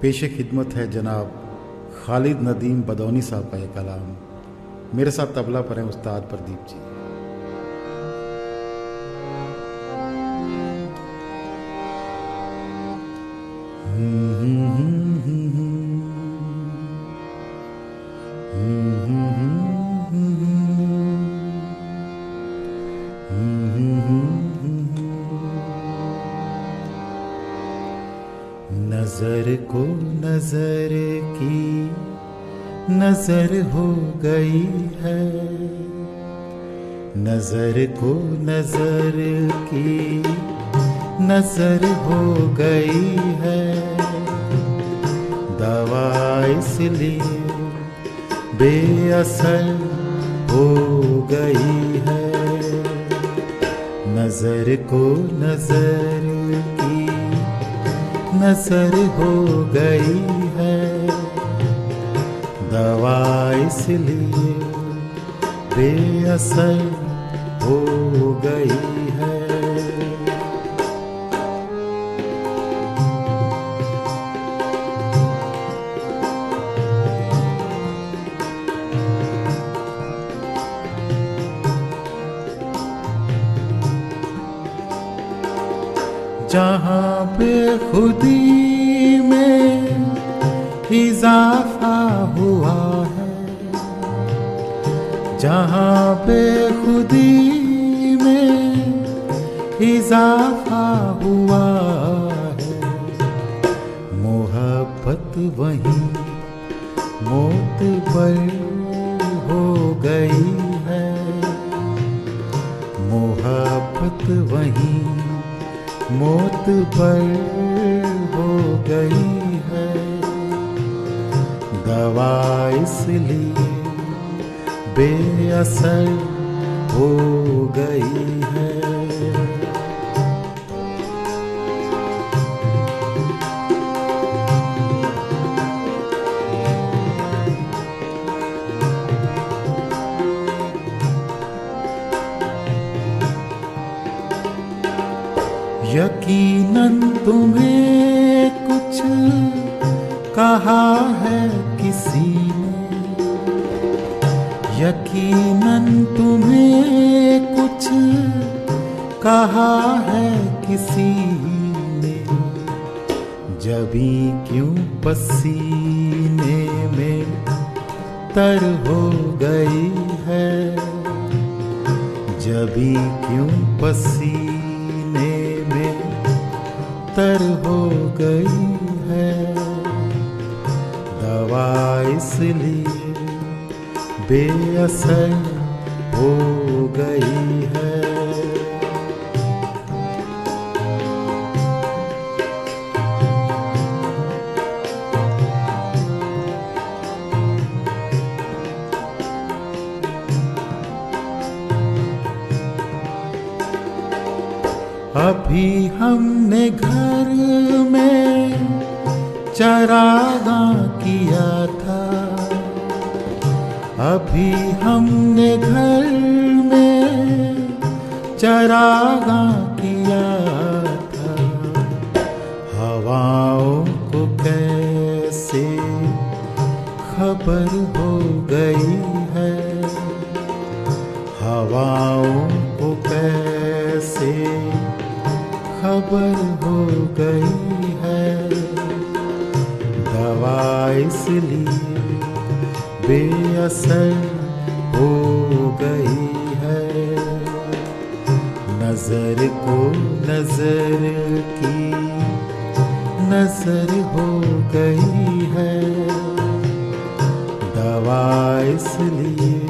پیش خدمت ہے جناب خالد ندیم بدونی صاحب کا یہ کلام۔ میرے ساتھ تبلا پر ہیں استاد پردیپ جی۔ نظر کو نظر کی نظر ہو گئی ہے۔ نظر کو نظر کی نظر ہو گئی ہے۔ دوا اس لیے بے اثر ہو گئی ہے۔ نظر کو نظر کی نظر ہو گئی ہے۔ دوا اس لیے بے اثر ہو گئی ہے۔ جہاں پہ خودی میں اضافہ ہوا ہے۔ جہاں پہ خودی میں اضافہ ہوا ہے۔ محبت وہیں موت پر ہو گئی ہے۔ محبت وہیں موت پر ہو گئی ہے۔ دوا اس لیے بے اثر ہو گئی ہے۔ یقیناً تمہیں کچھ کہا ہے کسی نے۔ یقیناً تمہیں کچھ کہا ہے کسی نے۔ جبھی کیوں پسینے میں تر ہو گئی ہے جبھی کیوں پسینے تر ہو گئی ہے۔ دوا اس لیے بے اثر ہو گئی ہے۔ ابھی ہم نے گھر میں چراغاں کیا تھا۔ ابھی ہم نے گھر میں چراغاں کیا تھا۔ ہواؤں کو کیسے خبر ہو گئی ہے؟ ہواؤں کو کیسے خبر ہو گئی ہے۔ دوا اس لیے بے اثر ہو گئی ہے۔ نظر کو نظر کی نظر ہو گئی ہے۔ دوا اس لیے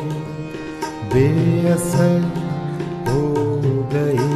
بے اثر ہو گئی